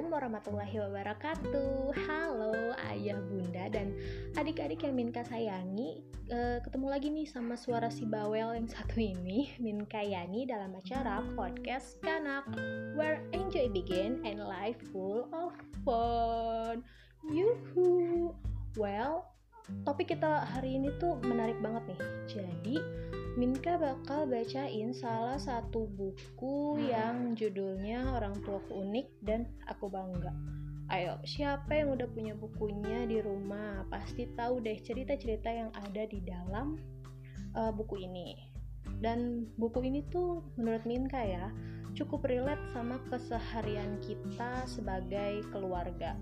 Assalamualaikum warahmatullahi wabarakatuh. Halo ayah bunda dan adik-adik yang Minka sayangi. E, Ketemu lagi nih sama suara si bawel yang satu ini Minka Yani dalam acara podcast Kanak Where enjoy begin and life full of fun. Yuhu. Well, topik kita hari ini tuh menarik banget nih Jadi Minka bakal bacain salah satu buku yang judulnya Orang Tuaku Unik dan Aku Bangga. Ayo, siapa yang udah punya bukunya di rumah? Pasti tahu deh cerita-cerita yang ada di dalam uh, buku ini. Dan buku ini tuh menurut Minka ya, cukup relate sama keseharian kita sebagai keluarga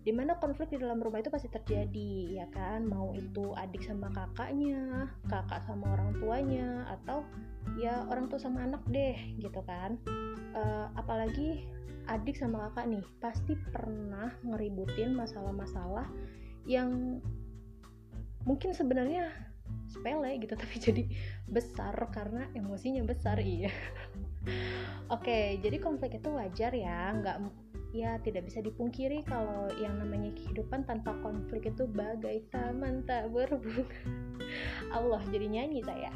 di mana konflik di dalam rumah itu pasti terjadi ya kan? Mau itu adik sama kakaknya kakak sama orang tuanya atau ya orang tua sama anak deh gitu kan? Uh, apalagi adik sama kakak nih pasti pernah ngeributin masalah-masalah yang mungkin sebenarnya sepele gitu tapi jadi besar karena emosinya besar iya. Oke jadi konflik itu wajar ya nggak ya tidak bisa dipungkiri kalau yang namanya kehidupan tanpa konflik itu bagai taman tak berbunga. Allah jadi nyanyi saya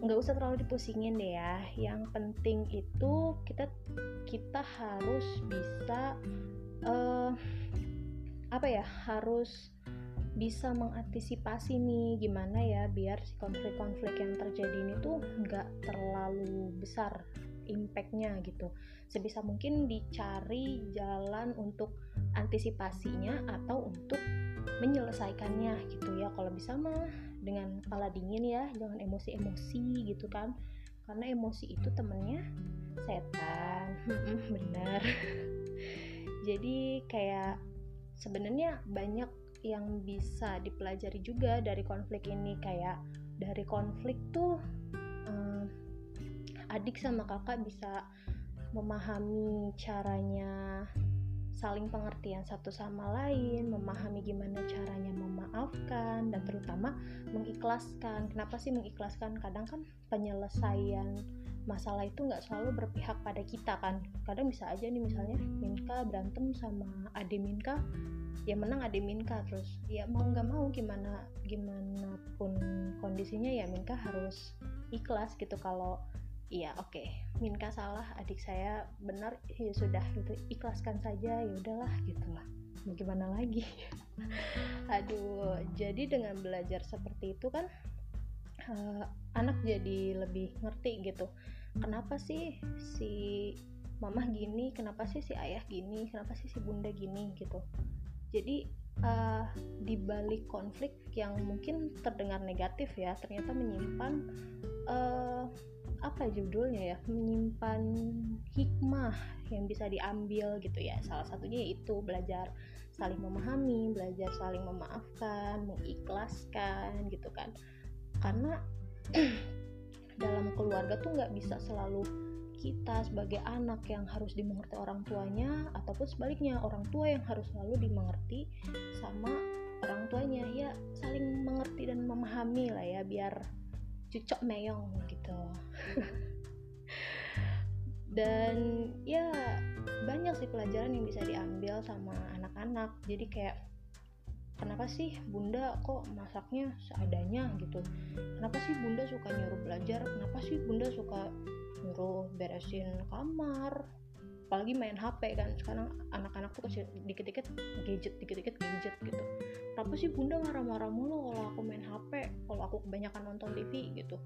nggak usah terlalu dipusingin deh ya. Yang penting itu kita kita harus bisa uh, apa ya harus bisa mengantisipasi nih gimana ya biar si konflik-konflik yang terjadi ini tuh nggak terlalu besar impactnya gitu. Sebisa mungkin dicari jalan untuk antisipasinya atau untuk menyelesaikannya gitu ya. Kalau bisa mah dengan kepala dingin ya jangan emosi-emosi gitu kan. Karena emosi itu temennya setan. Benar. Jadi kayak sebenarnya banyak yang bisa dipelajari juga dari konflik ini. Kayak dari konflik tuh adik sama kakak bisa memahami caranya saling pengertian satu sama lain, memahami gimana caranya memaafkan dan terutama mengikhlaskan. Kenapa sih mengikhlaskan? Kadang kan penyelesaian masalah itu nggak selalu berpihak pada kita kan. Kadang bisa aja nih misalnya Minka berantem sama Ade Minka, ya menang Ade Minka terus ya mau nggak mau gimana gimana pun kondisinya ya Minka harus ikhlas gitu kalau iya oke. Okay. Minka salah adik saya benar ya sudah gitu ikhlaskan saja ya udahlah gitulah mau gimana lagi? Aduh jadi dengan belajar seperti itu kan uh, anak jadi lebih ngerti gitu. Kenapa sih si mamah gini kenapa sih si ayah gini kenapa sih si bunda gini gitu? Jadi uh, di balik konflik yang mungkin terdengar negatif ya ternyata menyimpan uh, apa judulnya ya? Menyimpan hikmah yang bisa diambil gitu ya. Salah satunya yaitu belajar saling memahami belajar saling memaafkan mengikhlaskan gitu kan. Karena dalam keluarga tuh nggak bisa selalu kita sebagai anak yang harus dimengerti orang tuanya ataupun sebaliknya orang tua yang harus selalu dimengerti sama orang tuanya. Ya saling mengerti dan memahami lah ya biar cucok meong gitu. Dan ya banyak sih pelajaran yang bisa diambil sama anak-anak. Jadi kayak kenapa sih bunda kok masaknya seadanya gitu? Kenapa sih bunda suka nyuruh belajar? Kenapa sih bunda suka nyuruh beresin kamar apalagi main HP kan. Sekarang anak-anak tuh kasih dikit-dikit gadget dikit-dikit gadget gitu. Kenapa sih bunda marah-marah mulu kalau aku main HP kalau aku kebanyakan nonton TV gitu?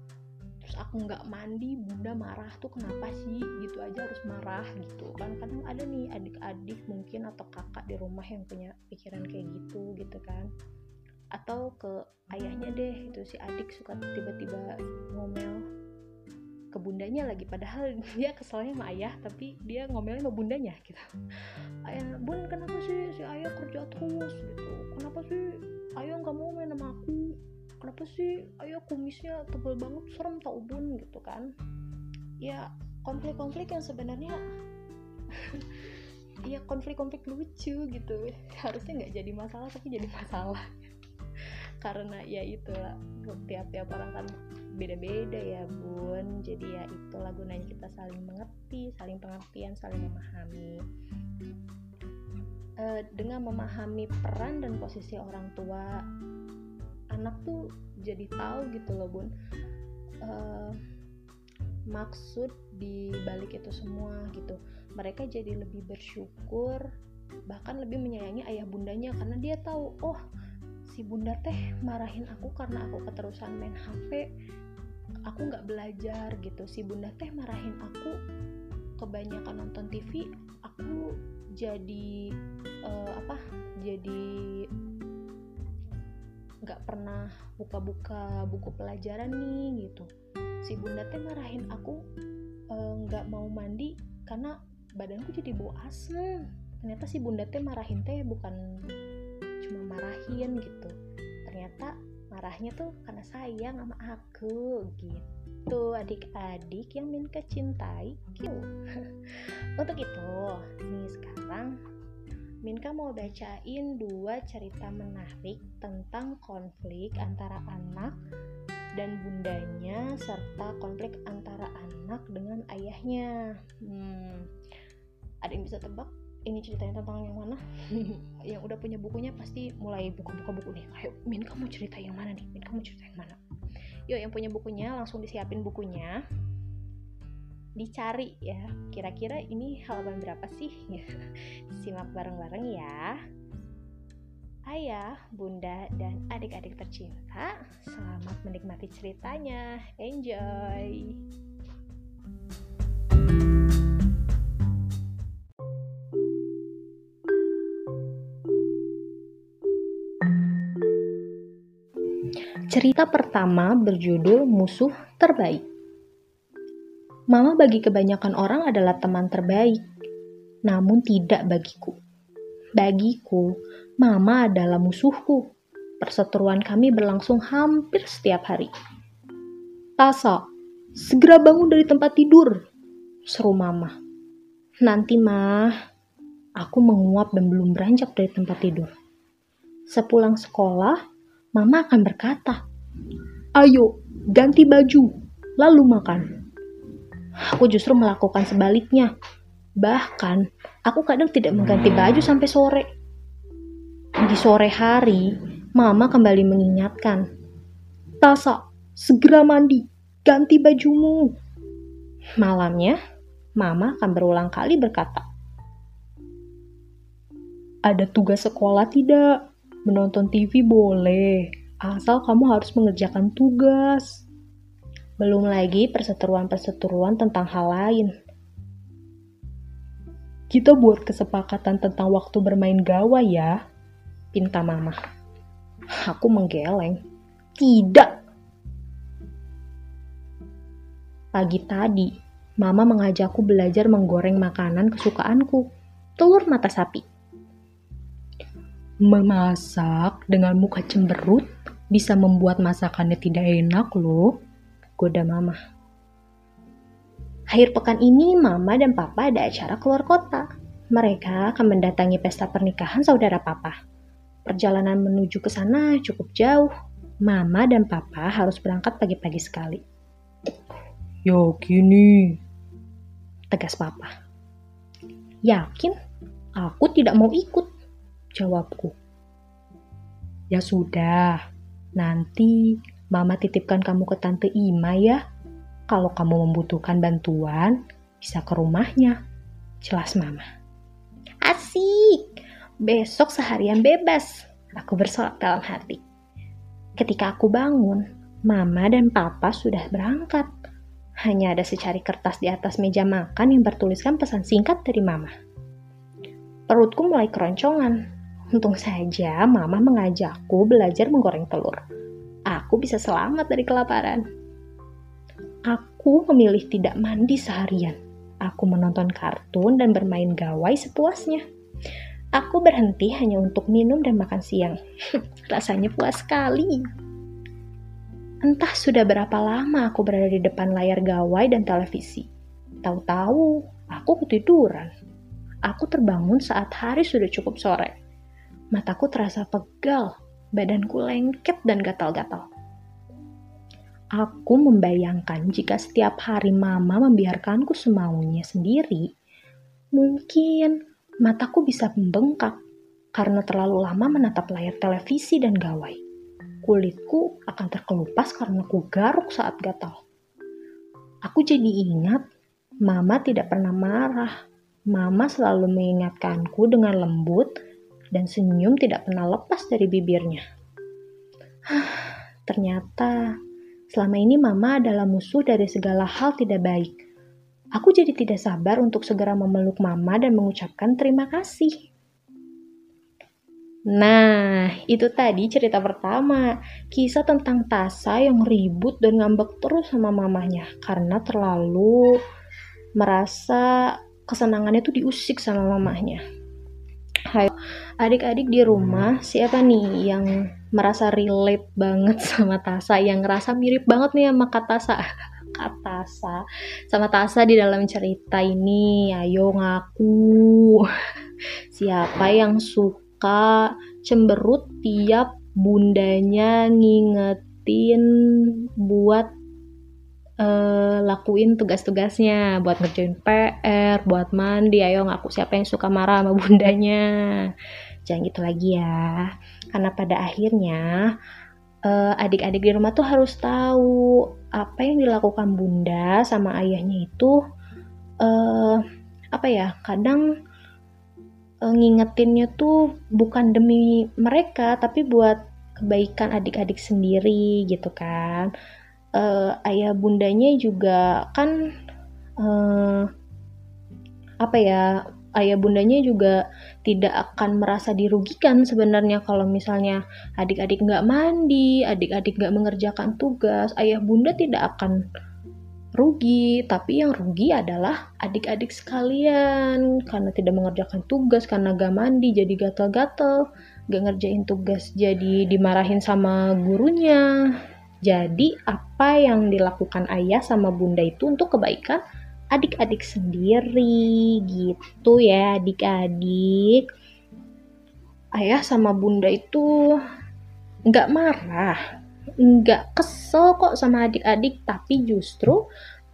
Terus aku nggak mandi bunda marah tuh kenapa sih? Gitu aja harus marah gitu. Kan kadang ada nih adik-adik mungkin atau kakak di rumah yang punya pikiran kayak gitu gitu kan. Atau ke ayahnya deh itu si adik suka tiba-tiba ngomel ke bundanya lagi padahal dia keselnya sama ayah tapi dia ngomelnya sama bundanya gitu. Ayah bun kenapa sih si ayah kerja terus? Gitu. Kenapa sih ayah nggak mau main sama aku? Kenapa sih ayah kumisnya tebel banget serem tau bun? Gitu kan. Ya konflik-konflik yang sebenarnya ya konflik-konflik lucu gitu. Harusnya nggak jadi masalah tapi jadi masalah. Karena ya itulah tiap-tiap orang kan beda-beda ya bun. Jadi ya itulah gunanya kita saling mengerti saling pengertian saling memahami. E, dengan memahami peran dan posisi orang tua anak tuh jadi tahu gitu loh bun. E, maksud di balik itu semua gitu. Mereka jadi lebih bersyukur bahkan lebih menyayangi ayah bundanya karena dia tahu oh si bunda teh marahin aku karena aku keterusan main HP aku nggak belajar gitu. Si bunda teh marahin aku kebanyakan nonton TV aku jadi uh, apa jadi nggak pernah buka-buka buku pelajaran nih gitu. Si bunda teh marahin aku eh, nggak uh, mau mandi karena badanku jadi bau asem. Ternyata si bunda teh marahin teh bukan cuma marahin gitu marahnya tuh karena sayang sama aku gitu. Adik-adik yang Minka cintai gitu. untuk itu nih sekarang Minka mau bacain dua cerita menarik tentang konflik antara anak dan bundanya serta konflik antara anak dengan ayahnya. Hmm, ada yang bisa tebak ini ceritanya tentang yang mana? Yang udah punya bukunya pasti mulai buka-buka buku nih. Ayo Min kamu cerita yang mana nih? Min kamu cerita yang mana? Yuk yang punya bukunya langsung disiapin bukunya. Dicari ya kira-kira ini halaman berapa sih? Simak bareng-bareng ya. Ayah, bunda, dan adik-adik tercinta, selamat menikmati ceritanya. Enjoy! Cerita pertama berjudul Musuh Terbaik. Mama bagi kebanyakan orang adalah teman terbaik, namun tidak bagiku. Bagiku, Mama adalah musuhku. Perseteruan kami berlangsung hampir setiap hari. Tasa, segera bangun dari tempat tidur, seru Mama. Nanti, Mah, aku menguap dan belum beranjak dari tempat tidur. Sepulang sekolah, Mama akan berkata, "Ayo, ganti baju, lalu makan." Aku justru melakukan sebaliknya. Bahkan, aku kadang tidak mengganti baju sampai sore. Di sore hari, Mama kembali mengingatkan, "Tasa, segera mandi, ganti bajumu." Malamnya, Mama akan berulang kali berkata, "Ada tugas sekolah tidak?" Menonton TV boleh, asal kamu harus mengerjakan tugas. Belum lagi perseteruan-perseteruan tentang hal lain. Kita buat kesepakatan tentang waktu bermain gawai ya, pinta mama. Aku menggeleng. Tidak. Pagi tadi, mama mengajakku belajar menggoreng makanan kesukaanku, telur mata sapi. Memasak dengan muka cemberut bisa membuat masakannya tidak enak loh, goda mama. Akhir pekan ini mama dan papa ada acara keluar kota. Mereka akan mendatangi pesta pernikahan saudara papa. Perjalanan menuju ke sana cukup jauh. Mama dan papa harus berangkat pagi-pagi sekali. Yo, gini. Tegas papa. Yakin? Aku tidak mau ikut jawabku. Ya sudah, nanti Mama titipkan kamu ke Tante Ima ya. Kalau kamu membutuhkan bantuan, bisa ke rumahnya. Jelas Mama. Asik! Besok seharian bebas. Aku bersorak dalam hati. Ketika aku bangun, Mama dan Papa sudah berangkat. Hanya ada secari kertas di atas meja makan yang bertuliskan pesan singkat dari Mama. Perutku mulai keroncongan Untung saja mama mengajakku belajar menggoreng telur. Aku bisa selamat dari kelaparan. Aku memilih tidak mandi seharian. Aku menonton kartun dan bermain gawai sepuasnya. Aku berhenti hanya untuk minum dan makan siang. Rasanya puas sekali. Entah sudah berapa lama aku berada di depan layar gawai dan televisi. Tahu-tahu, aku ketiduran. Aku terbangun saat hari sudah cukup sore. Mataku terasa pegal, badanku lengket dan gatal-gatal. Aku membayangkan jika setiap hari mama membiarkanku semaunya sendiri, mungkin mataku bisa membengkak karena terlalu lama menatap layar televisi dan gawai. Kulitku akan terkelupas karena ku garuk saat gatal. Aku jadi ingat, mama tidak pernah marah. Mama selalu mengingatkanku dengan lembut dan senyum tidak pernah lepas dari bibirnya. Ternyata Selama ini mama adalah musuh dari segala hal tidak baik. Aku jadi tidak sabar untuk segera memeluk mama dan mengucapkan terima kasih. Nah, itu tadi cerita pertama. Kisah tentang Tasa yang ribut dan ngambek terus sama mamanya karena terlalu merasa kesenangannya tuh diusik sama mamanya. Hai, adik-adik di rumah, siapa nih yang merasa relate banget sama Tasa, yang ngerasa mirip banget nih sama Kak Tasa? Tasa, sama Tasa di dalam cerita ini, ayo ngaku. Siapa yang suka cemberut tiap bundanya ngingetin buat uh, lakuin tugas-tugasnya buat ngerjain PR, buat mandi. Ayo ngaku siapa yang suka marah sama bundanya. Jangan gitu lagi ya. Karena pada akhirnya uh, adik-adik di rumah tuh harus tahu apa yang dilakukan bunda sama ayahnya itu uh, apa ya? Kadang uh, ngingetinnya tuh bukan demi mereka tapi buat kebaikan adik-adik sendiri gitu kan uh, ayah bundanya juga kan uh, apa ya ayah bundanya juga tidak akan merasa dirugikan sebenarnya kalau misalnya adik-adik nggak mandi, adik-adik nggak mengerjakan tugas, ayah bunda tidak akan rugi, tapi yang rugi adalah adik-adik sekalian karena tidak mengerjakan tugas, karena gak mandi jadi gatel-gatel, gak ngerjain tugas jadi dimarahin sama gurunya, jadi apa yang dilakukan ayah sama bunda itu untuk kebaikan adik-adik sendiri gitu ya adik-adik. Ayah sama bunda itu nggak marah, nggak kesel kok sama adik-adik, tapi justru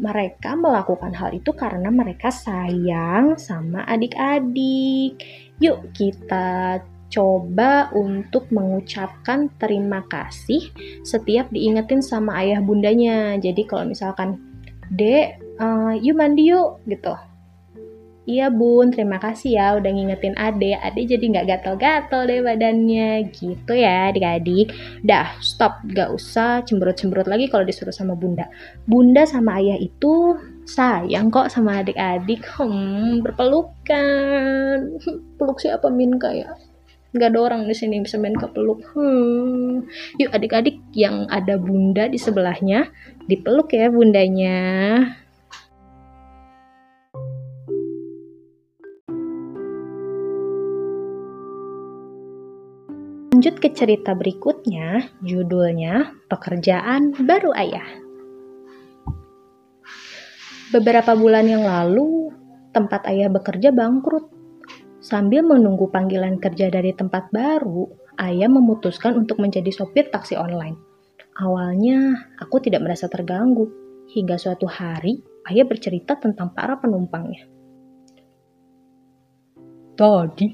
mereka melakukan hal itu karena mereka sayang sama adik-adik. Yuk kita coba untuk mengucapkan terima kasih setiap diingetin sama ayah bundanya. Jadi kalau misalkan, Dek, uh, yuk mandi yuk, gitu. Iya bun, terima kasih ya udah ngingetin ade. Ade jadi nggak gatel-gatel deh badannya. Gitu ya adik-adik. Dah, stop. Gak usah cemberut-cemberut lagi kalau disuruh sama bunda. Bunda sama ayah itu sayang kok sama adik-adik. Hmm, berpelukan. Peluk siapa Min kayak? Nggak ada orang di sini bisa main kepeluk. Hmm. Yuk adik-adik yang ada bunda di sebelahnya, dipeluk ya bundanya. Lanjut ke cerita berikutnya, judulnya Pekerjaan Baru Ayah. Beberapa bulan yang lalu, tempat ayah bekerja bangkrut Sambil menunggu panggilan kerja dari tempat baru, ayah memutuskan untuk menjadi sopir taksi online. Awalnya, aku tidak merasa terganggu, hingga suatu hari ayah bercerita tentang para penumpangnya. Tadi,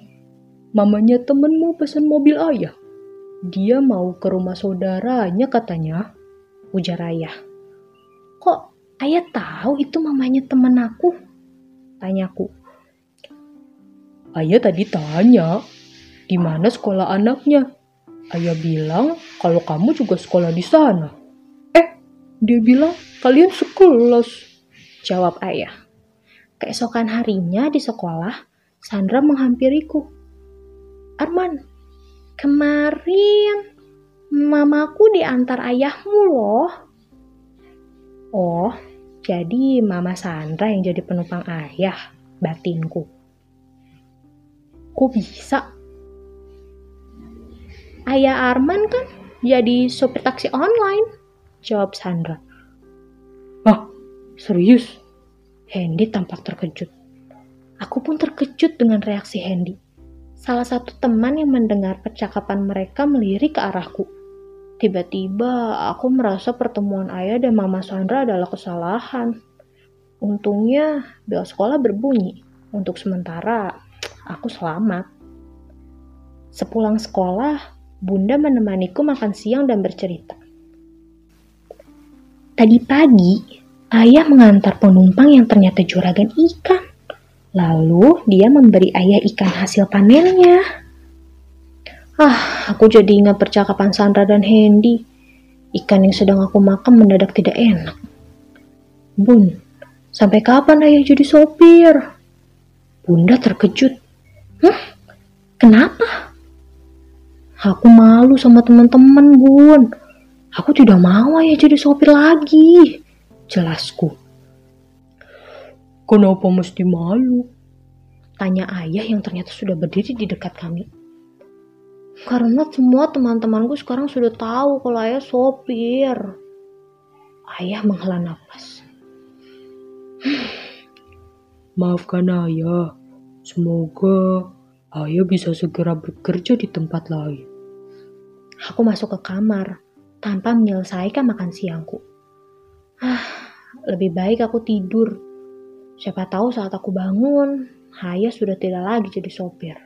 mamanya temenmu pesan mobil ayah. Dia mau ke rumah saudaranya katanya, ujar ayah. Kok ayah tahu itu mamanya temen aku? Tanyaku. Ayah tadi tanya, di mana sekolah anaknya? Ayah bilang kalau kamu juga sekolah di sana. Eh, dia bilang kalian sekelas. Jawab ayah. Keesokan harinya di sekolah, Sandra menghampiriku. Arman, kemarin mamaku diantar ayahmu loh. Oh, jadi mama Sandra yang jadi penumpang ayah, batinku. Kok bisa? Ayah Arman kan jadi sopir taksi online, jawab Sandra. Ah, serius? Hendy tampak terkejut. Aku pun terkejut dengan reaksi Hendy. Salah satu teman yang mendengar percakapan mereka melirik ke arahku. Tiba-tiba aku merasa pertemuan ayah dan mama Sandra adalah kesalahan. Untungnya bel sekolah berbunyi. Untuk sementara, aku selamat. Sepulang sekolah, bunda menemaniku makan siang dan bercerita. Tadi pagi, ayah mengantar penumpang yang ternyata juragan ikan. Lalu dia memberi ayah ikan hasil panennya. Ah, aku jadi ingat percakapan Sandra dan Hendy. Ikan yang sedang aku makan mendadak tidak enak. Bun, sampai kapan ayah jadi sopir? Bunda terkejut. Hah? Kenapa? Aku malu sama teman-teman, Bun. Aku tidak mau ayah jadi sopir lagi. Jelasku. Kenapa mesti malu? Tanya ayah yang ternyata sudah berdiri di dekat kami. Karena semua teman-temanku sekarang sudah tahu kalau ayah sopir. Ayah menghela nafas. Maafkan ayah. Semoga ayah bisa segera bekerja di tempat lain. Aku masuk ke kamar tanpa menyelesaikan makan siangku. Ah, lebih baik aku tidur. Siapa tahu saat aku bangun, ayah sudah tidak lagi jadi sopir.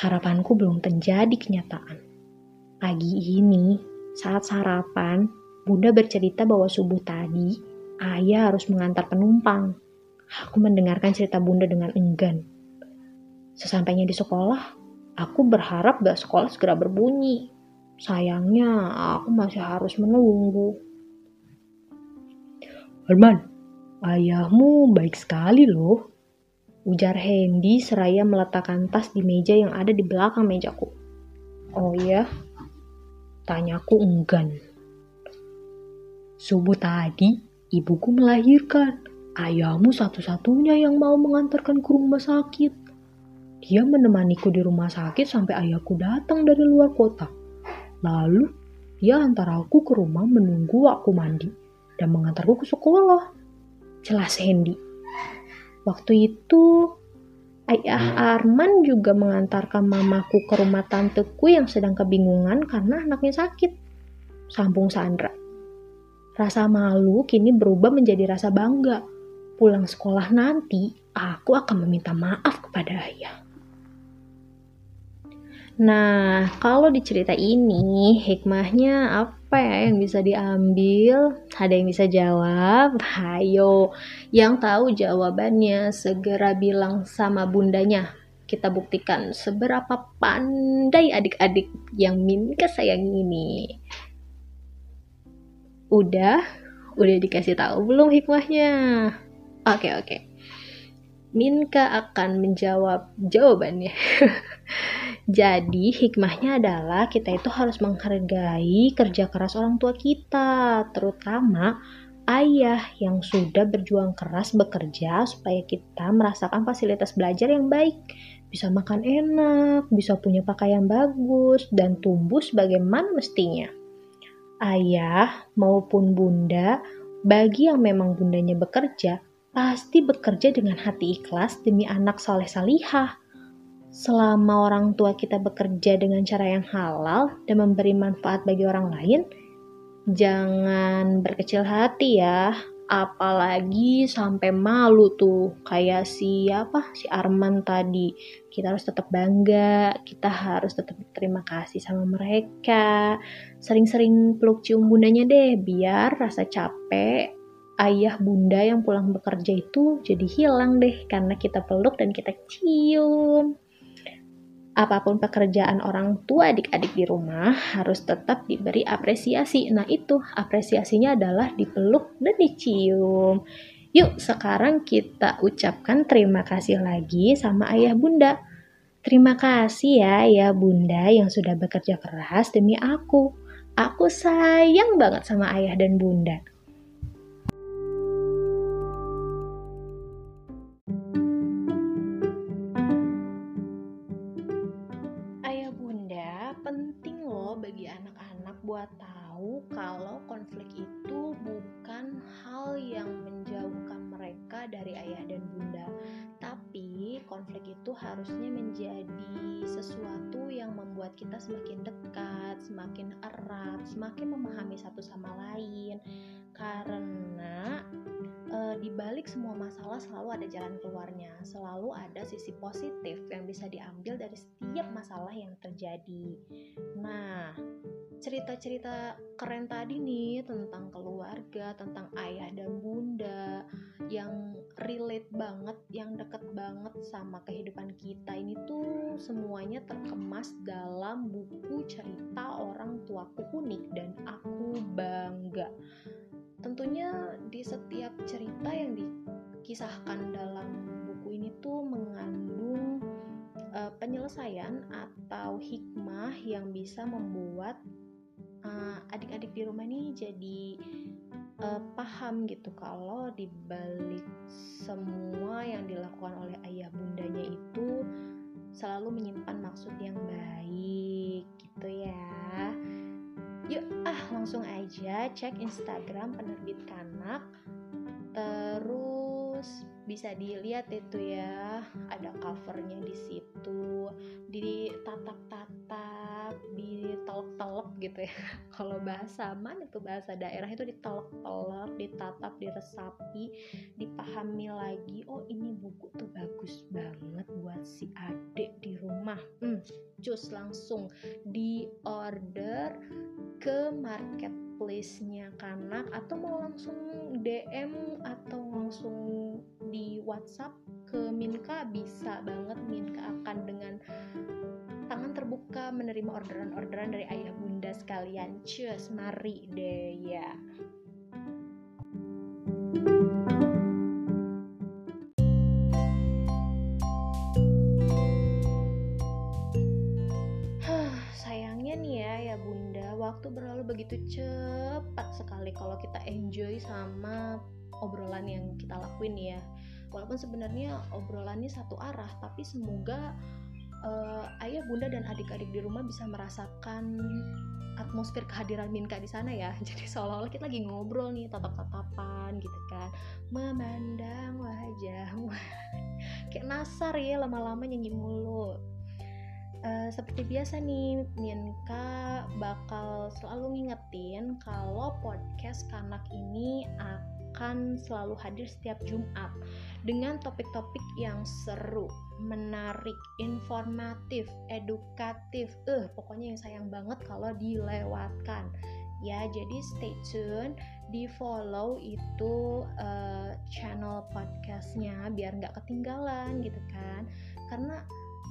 Harapanku belum terjadi kenyataan. Pagi ini, saat sarapan, Bunda bercerita bahwa subuh tadi, ayah harus mengantar penumpang. Aku mendengarkan cerita Bunda dengan enggan. Sesampainya di sekolah, aku berharap bel sekolah segera berbunyi. Sayangnya, aku masih harus menunggu. Arman, ayahmu baik sekali loh. Ujar Hendy seraya meletakkan tas di meja yang ada di belakang mejaku. Oh iya? Tanyaku enggan. Subuh tadi, ibuku melahirkan. Ayahmu satu-satunya yang mau mengantarkan ke rumah sakit. Dia menemaniku di rumah sakit sampai ayahku datang dari luar kota. Lalu, dia antar aku ke rumah menunggu aku mandi dan mengantarku ke sekolah. Jelas Hendy. Waktu itu ayah Arman juga mengantarkan mamaku ke rumah tanteku yang sedang kebingungan karena anaknya sakit. Sambung Sandra. Rasa malu kini berubah menjadi rasa bangga. Pulang sekolah nanti, aku akan meminta maaf kepada ayah. Nah, kalau di cerita ini, hikmahnya apa ya yang bisa diambil? Ada yang bisa jawab? Hayo, yang tahu jawabannya segera bilang sama bundanya. Kita buktikan seberapa pandai adik-adik yang Min kesayangi ini. Udah? Udah dikasih tahu belum hikmahnya? Oke, oke. Minka akan menjawab jawabannya. Jadi hikmahnya adalah kita itu harus menghargai kerja keras orang tua kita, terutama ayah yang sudah berjuang keras bekerja supaya kita merasakan fasilitas belajar yang baik, bisa makan enak, bisa punya pakaian bagus, dan tumbuh sebagaimana mestinya. Ayah maupun bunda, bagi yang memang bundanya bekerja, pasti bekerja dengan hati ikhlas demi anak soleh salihah selama orang tua kita bekerja dengan cara yang halal dan memberi manfaat bagi orang lain, jangan berkecil hati ya. Apalagi sampai malu tuh kayak si apa si Arman tadi. Kita harus tetap bangga, kita harus tetap terima kasih sama mereka. Sering-sering peluk cium bundanya deh biar rasa capek ayah bunda yang pulang bekerja itu jadi hilang deh karena kita peluk dan kita cium apa pun pekerjaan orang tua adik-adik di rumah harus tetap diberi apresiasi. Nah itu apresiasinya adalah dipeluk dan dicium. Yuk sekarang kita ucapkan terima kasih lagi sama ayah bunda. Terima kasih ya ayah bunda yang sudah bekerja keras demi aku. Aku sayang banget sama ayah dan bunda. Anak-anak buat tahu kalau konflik itu bukan hal yang menjauhkan mereka dari ayah dan bunda, tapi konflik itu harusnya menjadi sesuatu yang membuat kita semakin dekat, semakin erat, semakin memahami satu sama lain. Karena e, di balik semua masalah selalu ada jalan keluarnya, selalu ada sisi positif yang bisa diambil dari setiap masalah yang terjadi. Nah, cerita-cerita keren tadi nih tentang keluarga, tentang ayah dan bunda yang relate banget, yang deket banget sama kehidupan kita ini tuh semuanya terkemas dalam buku cerita orang tuaku unik dan aku bangga. Di setiap cerita yang dikisahkan dalam buku ini tuh mengandung uh, penyelesaian atau hikmah yang bisa membuat eh, adik-adik di rumah ini jadi uh, paham gitu kalau di balik semua yang dilakukan oleh ayah bundanya itu selalu menyimpan maksud yang baik gitu ya. Yuk ah langsung aja cek Instagram penerbit Kanak. Terus bisa dilihat itu ya ada covernya di situ di tatak-tatak di telok-telok gitu ya. Kalau bahasa mana itu bahasa daerah itu ditelok-telok ditatap diresapi dipahami lagi. Oh ini buku tuh bagus banget buat si adik di rumah. Hmm, cus langsung di order ke marketplace-nya kanak atau mau langsung DM atau langsung di WhatsApp ke Minka bisa banget Minka akan dengan tangan terbuka menerima orderan-orderan dari ayah bunda sekalian. Cheers, mari deh ya. sayangnya nih ya ya bunda, waktu berlalu begitu cepat sekali kalau kita enjoy sama obrolan yang kita lakuin ya. Walaupun sebenarnya obrolannya satu arah, tapi semoga uh, ayah, bunda dan adik-adik di rumah bisa merasakan atmosfer kehadiran Minka di sana ya. Jadi seolah-olah kita lagi ngobrol nih, tatap-tatapan gitu kan, memandang wajahmu. Kayak nasar ya lama-lama nyanyi mulu. Uh, seperti biasa nih, Minka bakal selalu ngingetin kalau podcast Kanak ini akan selalu hadir setiap Jumat dengan topik-topik yang seru, menarik, informatif, edukatif. Eh, uh, pokoknya yang sayang banget kalau dilewatkan. Ya, jadi stay tune, di follow itu uh, channel podcastnya biar nggak ketinggalan gitu kan. Karena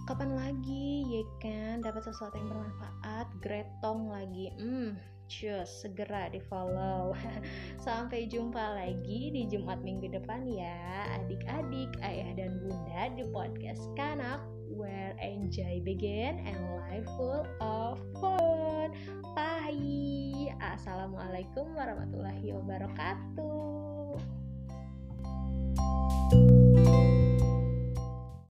kapan lagi ya kan dapat sesuatu yang bermanfaat, gretong lagi. Hmm, Cus, segera di follow. Sampai jumpa lagi di Jumat minggu depan ya, adik-adik, ayah dan bunda di podcast Kanak, where enjoy begin and life full of fun. Bye. Assalamualaikum warahmatullahi wabarakatuh.